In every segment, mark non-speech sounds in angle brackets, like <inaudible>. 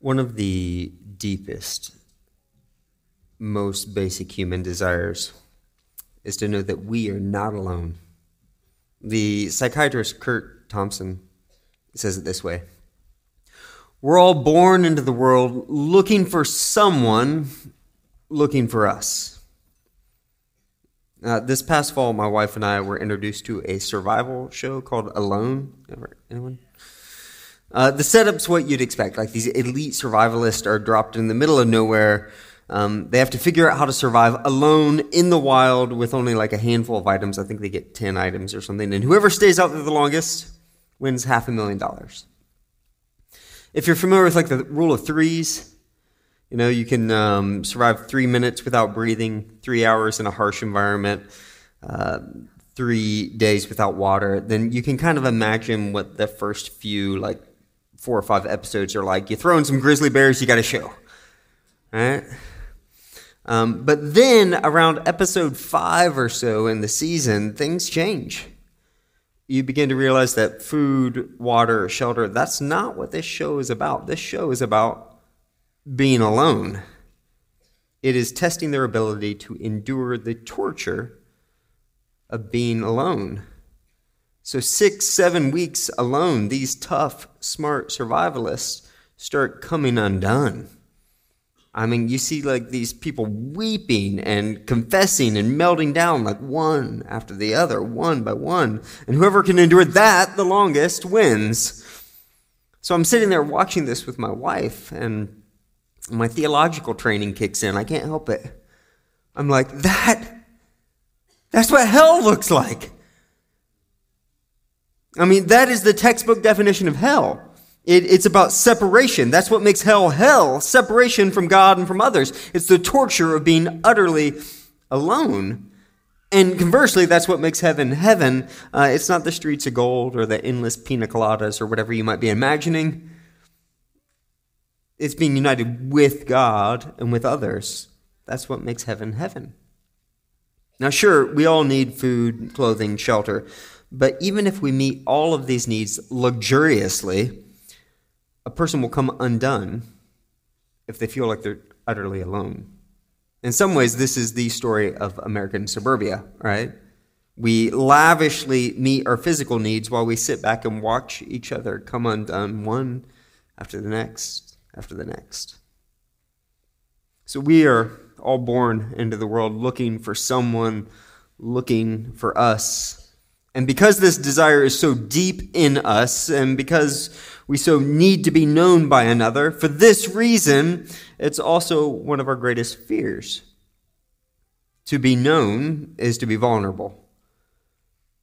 One of the deepest, most basic human desires is to know that we are not alone. The psychiatrist Curt Thompson says it this way We're all born into the world looking for someone looking for us. Uh, this past fall, my wife and I were introduced to a survival show called Alone. Anyone? Uh, the setup's what you'd expect. Like these elite survivalists are dropped in the middle of nowhere. Um, they have to figure out how to survive alone in the wild with only like a handful of items. I think they get 10 items or something. And whoever stays out there the longest wins half a million dollars. If you're familiar with like the rule of threes, you know, you can um, survive three minutes without breathing, three hours in a harsh environment, uh, three days without water, then you can kind of imagine what the first few like four or five episodes are like. You throw in some grizzly bears, you got a show, right? Um, but then around episode five or so in the season, things change. You begin to realize that food, water, shelter, that's not what this show is about. This show is about being alone. It is testing their ability to endure the torture of being alone. So, six, seven weeks alone, these tough, smart survivalists start coming undone. I mean, you see like these people weeping and confessing and melting down like one after the other, one by one. And whoever can endure that the longest wins. So I'm sitting there watching this with my wife, and my theological training kicks in. I can't help it. I'm like, that, that's what hell looks like. I mean, that is the textbook definition of hell. It, it's about separation. That's what makes hell hell separation from God and from others. It's the torture of being utterly alone. And conversely, that's what makes heaven heaven. Uh, it's not the streets of gold or the endless pina coladas or whatever you might be imagining. It's being united with God and with others. That's what makes heaven heaven. Now, sure, we all need food, clothing, shelter. But even if we meet all of these needs luxuriously, a person will come undone if they feel like they're utterly alone. In some ways, this is the story of American suburbia, right? We lavishly meet our physical needs while we sit back and watch each other come undone one after the next after the next. So we are all born into the world looking for someone, looking for us and because this desire is so deep in us, and because we so need to be known by another, for this reason, it's also one of our greatest fears. To be known is to be vulnerable.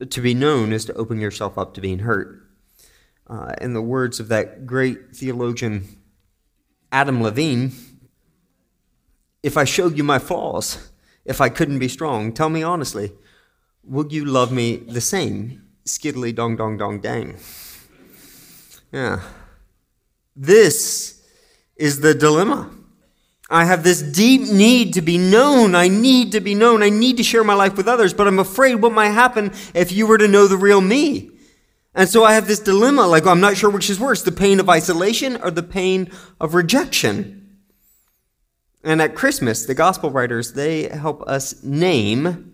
To be known is to open yourself up to being hurt. Uh, in the words of that great theologian Adam Levine, if I showed you my flaws, if I couldn't be strong, tell me honestly, Will you love me the same? Skiddly dong dong dong dang. Yeah. This is the dilemma. I have this deep need to be known. I need to be known. I need to share my life with others, but I'm afraid what might happen if you were to know the real me. And so I have this dilemma like, I'm not sure which is worse the pain of isolation or the pain of rejection. And at Christmas, the gospel writers, they help us name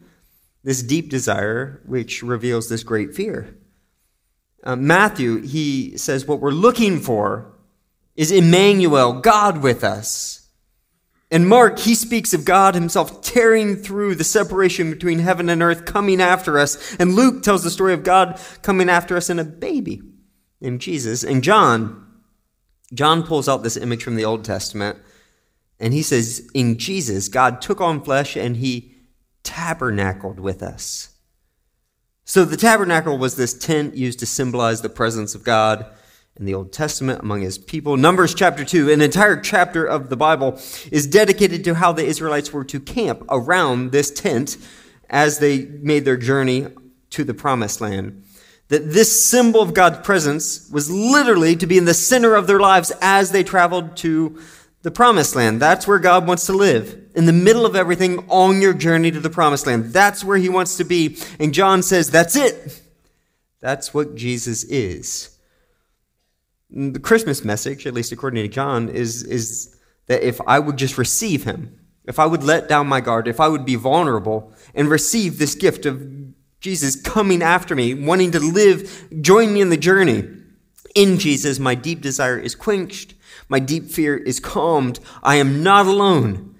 this deep desire, which reveals this great fear. Uh, Matthew, he says, what we're looking for is Emmanuel, God with us. And Mark, he speaks of God himself tearing through the separation between heaven and earth, coming after us. And Luke tells the story of God coming after us in a baby named Jesus. And John, John pulls out this image from the Old Testament, and he says, In Jesus, God took on flesh and he tabernacled with us. So the tabernacle was this tent used to symbolize the presence of God in the Old Testament among his people. Numbers chapter 2, an entire chapter of the Bible, is dedicated to how the Israelites were to camp around this tent as they made their journey to the promised land. That this symbol of God's presence was literally to be in the center of their lives as they traveled to the promised land. That's where God wants to live. In the middle of everything on your journey to the promised land. That's where he wants to be. And John says, that's it. That's what Jesus is. The Christmas message, at least according to John, is, is that if I would just receive him, if I would let down my guard, if I would be vulnerable and receive this gift of Jesus coming after me, wanting to live, join me in the journey, in Jesus, my deep desire is quenched, my deep fear is calmed. I am not alone.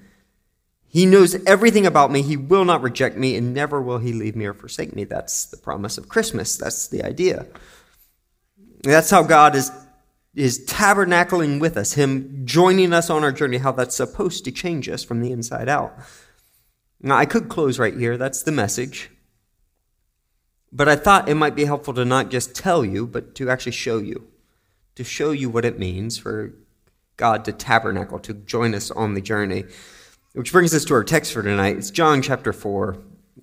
He knows everything about me. He will not reject me, and never will he leave me or forsake me. That's the promise of Christmas. That's the idea. That's how God is, is tabernacling with us, Him joining us on our journey, how that's supposed to change us from the inside out. Now, I could close right here. That's the message. But I thought it might be helpful to not just tell you, but to actually show you, to show you what it means for God to tabernacle, to join us on the journey. Which brings us to our text for tonight. It's John chapter 4.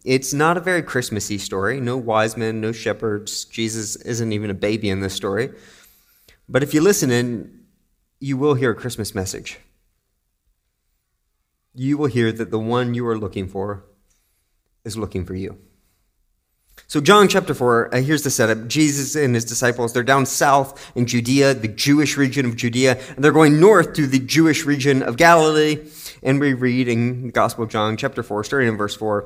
It's not a very Christmassy story. No wise men, no shepherds. Jesus isn't even a baby in this story. But if you listen in, you will hear a Christmas message. You will hear that the one you are looking for is looking for you. So, John chapter 4, uh, here's the setup. Jesus and his disciples, they're down south in Judea, the Jewish region of Judea, and they're going north to the Jewish region of Galilee. And we read in the Gospel of John chapter 4, starting in verse 4.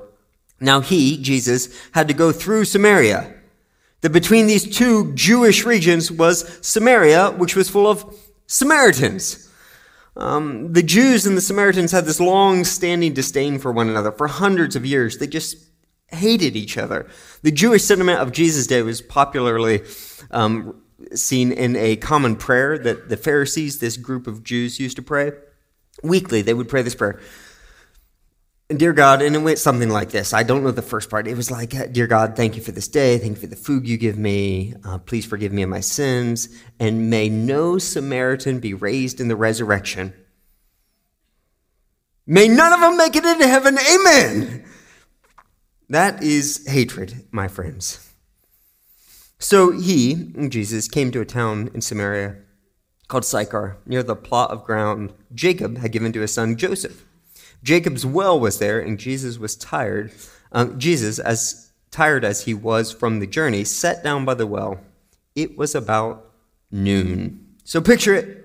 Now he, Jesus, had to go through Samaria. That between these two Jewish regions was Samaria, which was full of Samaritans. Um, the Jews and the Samaritans had this long standing disdain for one another for hundreds of years. They just hated each other. The Jewish sentiment of Jesus' day was popularly um, seen in a common prayer that the Pharisees, this group of Jews, used to pray. Weekly, they would pray this prayer. Dear God, and it went something like this. I don't know the first part. It was like, Dear God, thank you for this day. Thank you for the food you give me. Uh, please forgive me of my sins. And may no Samaritan be raised in the resurrection. May none of them make it into heaven. Amen. That is hatred, my friends. So he, Jesus, came to a town in Samaria called Sychar, near the plot of ground Jacob had given to his son Joseph. Jacob's well was there, and Jesus was tired. Um, Jesus, as tired as he was from the journey, sat down by the well. It was about noon. So picture it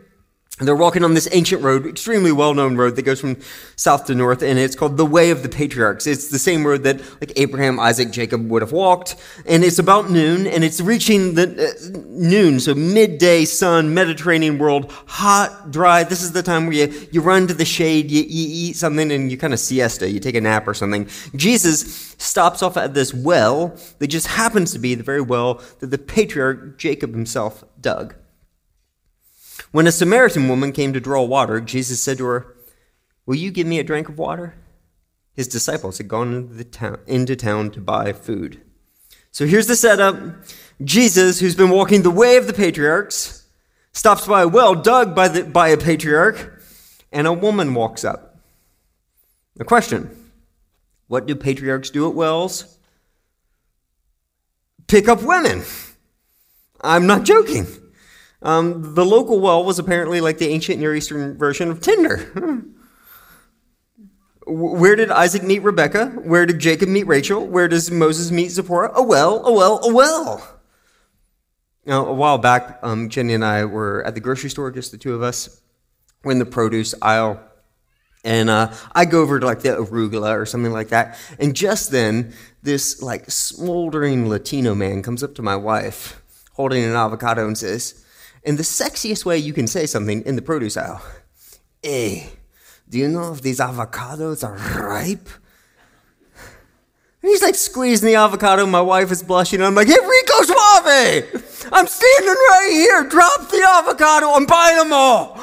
they're walking on this ancient road, extremely well-known road that goes from south to north, and it's called the Way of the Patriarchs. It's the same road that like Abraham, Isaac, Jacob would have walked, and it's about noon, and it's reaching the uh, noon, so midday sun, Mediterranean world, hot, dry. This is the time where you, you run to the shade, you, you eat something, and you kind of siesta, you take a nap or something. Jesus stops off at this well that just happens to be the very well that the patriarch Jacob himself dug. When a Samaritan woman came to draw water, Jesus said to her, Will you give me a drink of water? His disciples had gone into town, into town to buy food. So here's the setup Jesus, who's been walking the way of the patriarchs, stops by a well dug by, the, by a patriarch, and a woman walks up. The question What do patriarchs do at wells? Pick up women. I'm not joking. Um, the local well was apparently like the ancient Near Eastern version of Tinder. Where did Isaac meet Rebecca? Where did Jacob meet Rachel? Where does Moses meet Zipporah? A well, a well, a well. Now, a while back, um, Jenny and I were at the grocery store, just the two of us. We're in the produce aisle. And uh, I go over to like the arugula or something like that. And just then, this like smoldering Latino man comes up to my wife holding an avocado and says, in the sexiest way you can say something in the produce aisle. Hey, do you know if these avocados are ripe? And he's like squeezing the avocado. My wife is blushing. I'm like, hey, Rico Suave! I'm standing right here. Drop the avocado. I'm buying them all.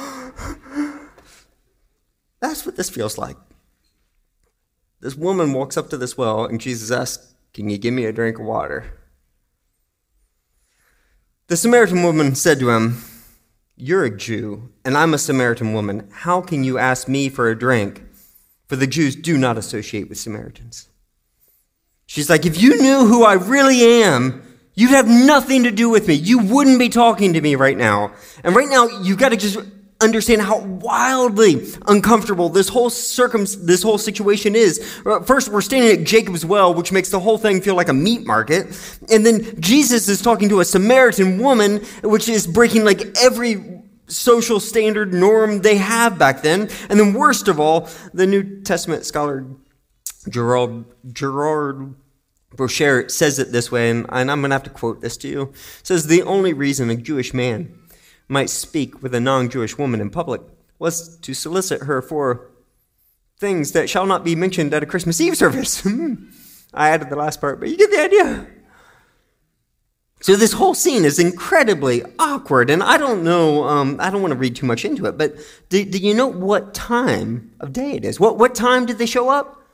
That's what this feels like. This woman walks up to this well, and Jesus asks, Can you give me a drink of water? The Samaritan woman said to him, You're a Jew, and I'm a Samaritan woman. How can you ask me for a drink? For the Jews do not associate with Samaritans. She's like, If you knew who I really am, you'd have nothing to do with me. You wouldn't be talking to me right now. And right now, you've got to just understand how wildly uncomfortable this whole circum this whole situation is. Uh, first, we're standing at Jacob's well, which makes the whole thing feel like a meat market, and then Jesus is talking to a Samaritan woman, which is breaking like every social standard norm they have back then. And then, worst of all, the New Testament scholar Gerald Gerard Broussard says it this way, and, and I'm going to have to quote this to you. It says the only reason a Jewish man might speak with a non Jewish woman in public was to solicit her for things that shall not be mentioned at a Christmas Eve service. <laughs> I added the last part, but you get the idea. So this whole scene is incredibly awkward, and I don't know. Um, I don't want to read too much into it, but do, do you know what time of day it is? What what time did they show up?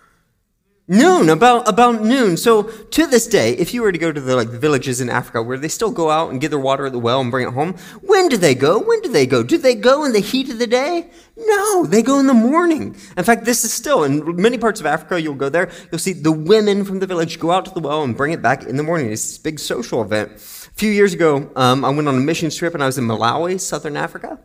Noon, about about noon. So to this day, if you were to go to the like the villages in Africa where they still go out and get their water at the well and bring it home, when do they go? When do they go? Do they go in the heat of the day? No, they go in the morning. In fact, this is still in many parts of Africa. You'll go there, you'll see the women from the village go out to the well and bring it back in the morning. It's this big social event. A few years ago, um, I went on a mission trip and I was in Malawi, southern Africa.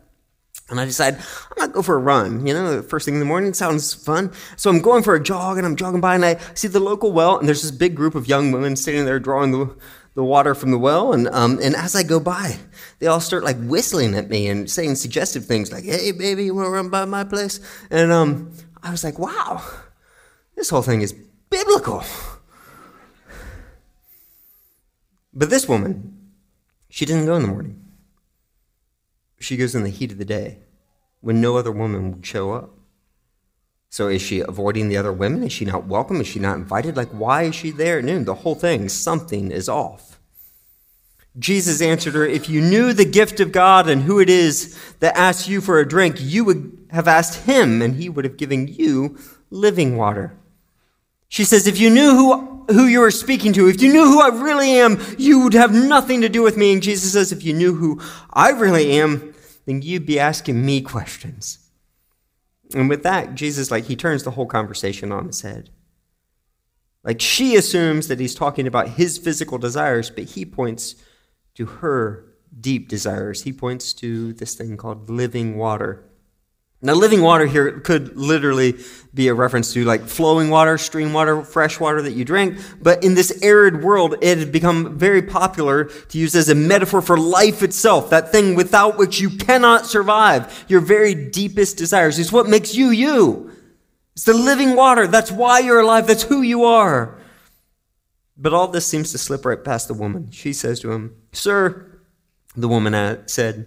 And I decide I'm to go for a run. You know, first thing in the morning sounds fun. So I'm going for a jog and I'm jogging by and I see the local well and there's this big group of young women standing there drawing the, the water from the well. And, um, and as I go by, they all start like whistling at me and saying suggestive things like, hey, baby, you want to run by my place? And um, I was like, wow, this whole thing is biblical. But this woman, she didn't go in the morning she goes in the heat of the day when no other woman would show up. So is she avoiding the other women? Is she not welcome? Is she not invited? Like, why is she there at noon? The whole thing, something is off. Jesus answered her, If you knew the gift of God and who it is that asks you for a drink, you would have asked him, and he would have given you living water. She says, If you knew who, who you were speaking to, if you knew who I really am, you would have nothing to do with me. And Jesus says, If you knew who I really am, then you'd be asking me questions. And with that, Jesus, like, he turns the whole conversation on its head. Like, she assumes that he's talking about his physical desires, but he points to her deep desires. He points to this thing called living water. Now, living water here could literally be a reference to like flowing water, stream water, fresh water that you drink. But in this arid world, it had become very popular to use as a metaphor for life itself, that thing without which you cannot survive. Your very deepest desires. It's what makes you you. It's the living water. That's why you're alive. That's who you are. But all this seems to slip right past the woman. She says to him, Sir, the woman uh, said,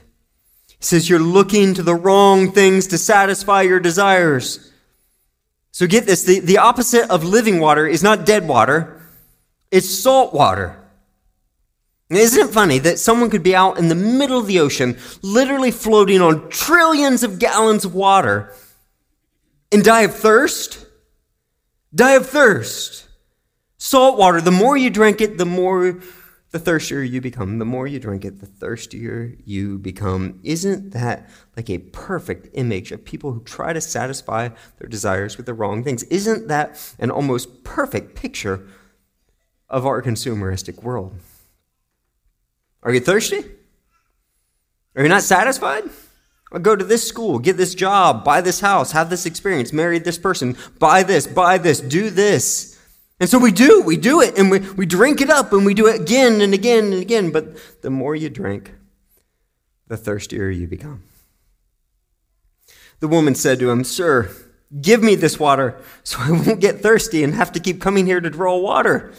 He says you're looking to the wrong things to satisfy your desires. So get this the, the opposite of living water is not dead water, it's salt water. Isn't it funny that someone could be out in the middle of the ocean, literally floating on trillions of gallons of water, and die of thirst? Die of thirst. Salt water, the more you drink it, the more the thirstier you become. The more you drink it, the thirstier you become. Isn't that like a perfect image of people who try to satisfy their desires with the wrong things? Isn't that an almost perfect picture of our consumeristic world? Are you thirsty? Are you not satisfied? Go to this school, get this job, buy this house, have this experience, marry this person, buy this, buy this, do this. And so we do, we do it, and we, we drink it up, and we do it again and again and again. But the more you drink, the thirstier you become. The woman said to him, Sir, give me this water so I won't get thirsty and have to keep coming here to draw water.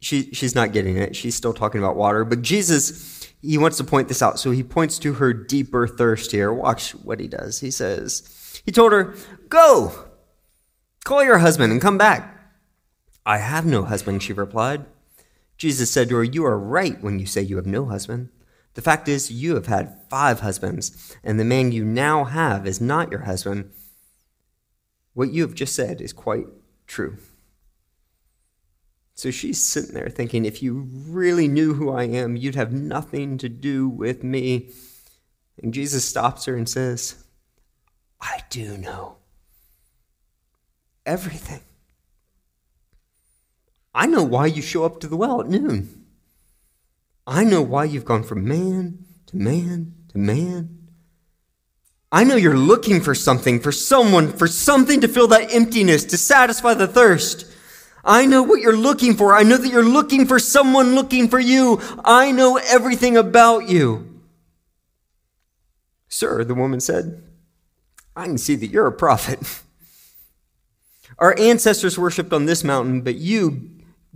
She, she's not getting it. She's still talking about water. But Jesus, he wants to point this out. So he points to her deeper thirst here. Watch what he does. He says, He told her, Go, call your husband and come back. I have no husband, she replied. Jesus said to her, You are right when you say you have no husband. The fact is, you have had five husbands, and the man you now have is not your husband. What you have just said is quite true. So she's sitting there thinking, if you really knew who I am, you'd have nothing to do with me. And Jesus stops her and says, I do know everything. I know why you show up to the well at noon. I know why you've gone from man to man to man. I know you're looking for something, for someone, for something to fill that emptiness, to satisfy the thirst. I know what you're looking for. I know that you're looking for someone looking for you. I know everything about you. Sir, the woman said, I can see that you're a prophet. Our ancestors worshipped on this mountain, but you,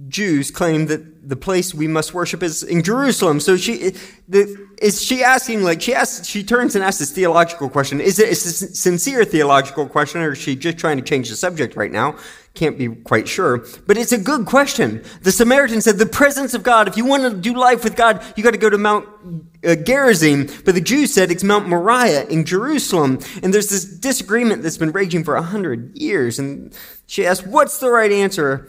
Jews claim that the place we must worship is in Jerusalem. So she, the, is she asking, like, she asks, she turns and asks this theological question. Is it a sincere theological question, or is she just trying to change the subject right now? Can't be quite sure. But it's a good question. The Samaritan said, the presence of God, if you want to do life with God, you got to go to Mount uh, Gerizim. But the Jews said it's Mount Moriah in Jerusalem. And there's this disagreement that's been raging for a hundred years. And she asked, what's the right answer?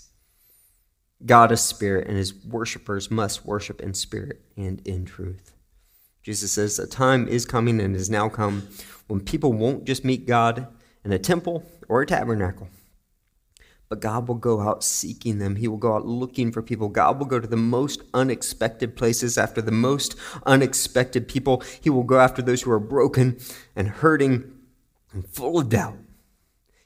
God is spirit, and his worshippers must worship in spirit and in truth. Jesus says, A time is coming and has now come when people won't just meet God in a temple or a tabernacle, but God will go out seeking them. He will go out looking for people. God will go to the most unexpected places after the most unexpected people. He will go after those who are broken and hurting and full of doubt.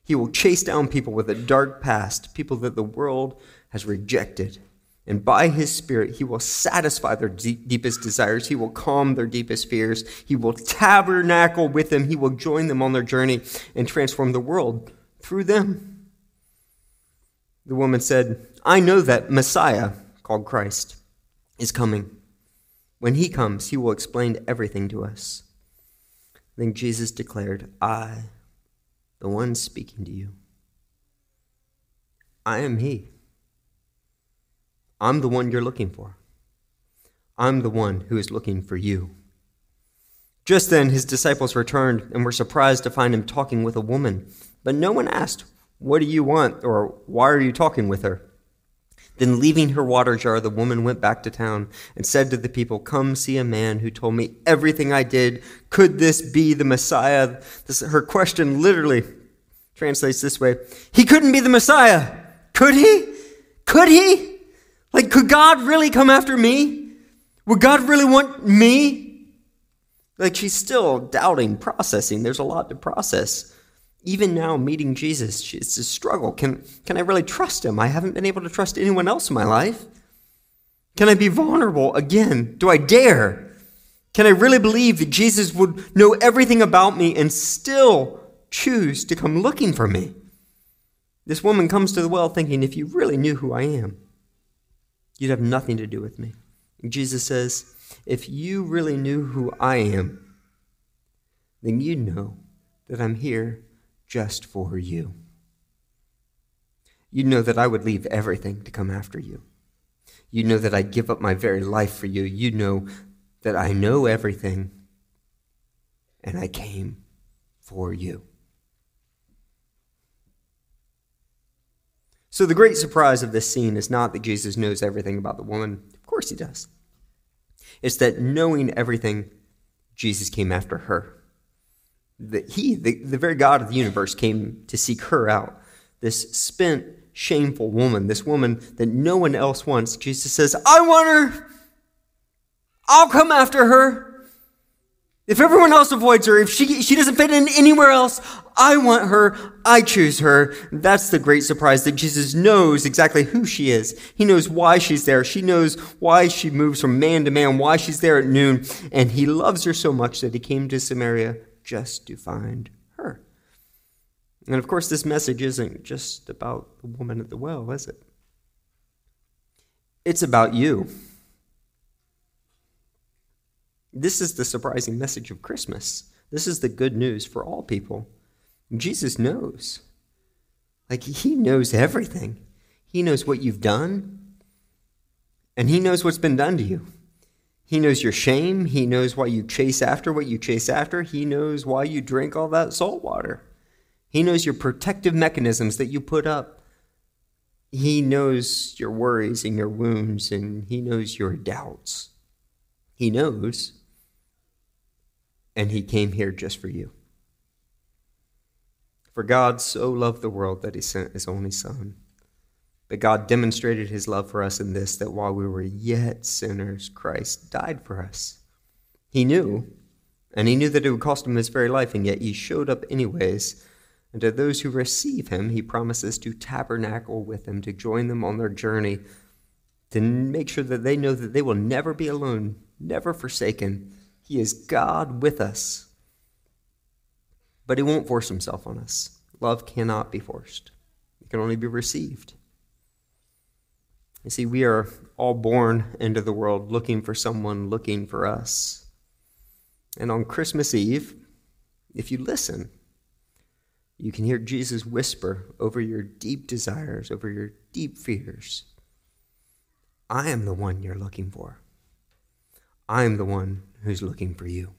He will chase down people with a dark past, people that the world has rejected. And by his Spirit, he will satisfy their deepest desires. He will calm their deepest fears. He will tabernacle with them. He will join them on their journey and transform the world through them. The woman said, I know that Messiah, called Christ, is coming. When he comes, he will explain everything to us. Then Jesus declared, I, the one speaking to you, I am he. I'm the one you're looking for. I'm the one who is looking for you. Just then, his disciples returned and were surprised to find him talking with a woman. But no one asked, What do you want? or Why are you talking with her? Then, leaving her water jar, the woman went back to town and said to the people, Come see a man who told me everything I did. Could this be the Messiah? This, her question literally translates this way He couldn't be the Messiah. Could he? Could he? Like, could God really come after me? Would God really want me? Like, she's still doubting, processing. There's a lot to process. Even now, meeting Jesus, it's a struggle. Can, can I really trust him? I haven't been able to trust anyone else in my life. Can I be vulnerable again? Do I dare? Can I really believe that Jesus would know everything about me and still choose to come looking for me? This woman comes to the well thinking, if you really knew who I am, You'd have nothing to do with me. Jesus says, If you really knew who I am, then you'd know that I'm here just for you. You'd know that I would leave everything to come after you. You'd know that I'd give up my very life for you. You'd know that I know everything and I came for you. So, the great surprise of this scene is not that Jesus knows everything about the woman. Of course, he does. It's that knowing everything, Jesus came after her. That he, the, the very God of the universe, came to seek her out. This spent, shameful woman, this woman that no one else wants. Jesus says, I want her. I'll come after her. If everyone else avoids her, if she, she doesn't fit in anywhere else, I want her. I choose her. That's the great surprise that Jesus knows exactly who she is. He knows why she's there. She knows why she moves from man to man, why she's there at noon. And he loves her so much that he came to Samaria just to find her. And of course, this message isn't just about the woman at the well, is it? It's about you. This is the surprising message of Christmas. This is the good news for all people. Jesus knows. Like, he knows everything. He knows what you've done, and he knows what's been done to you. He knows your shame. He knows why you chase after what you chase after. He knows why you drink all that salt water. He knows your protective mechanisms that you put up. He knows your worries and your wounds, and He knows your doubts. He knows, and He came here just for you. For God so loved the world that He sent His only Son. But God demonstrated His love for us in this that while we were yet sinners, Christ died for us. He knew, and He knew that it would cost Him His very life, and yet He showed up anyways and to those who receive him, he promises to tabernacle with them, to join them on their journey, to make sure that they know that they will never be alone, never forsaken. He is God with us. But he won't force himself on us. Love cannot be forced, it can only be received. You see, we are all born into the world looking for someone looking for us. And on Christmas Eve, if you listen, you can hear Jesus whisper over your deep desires, over your deep fears. I am the one you're looking for. I am the one who's looking for you.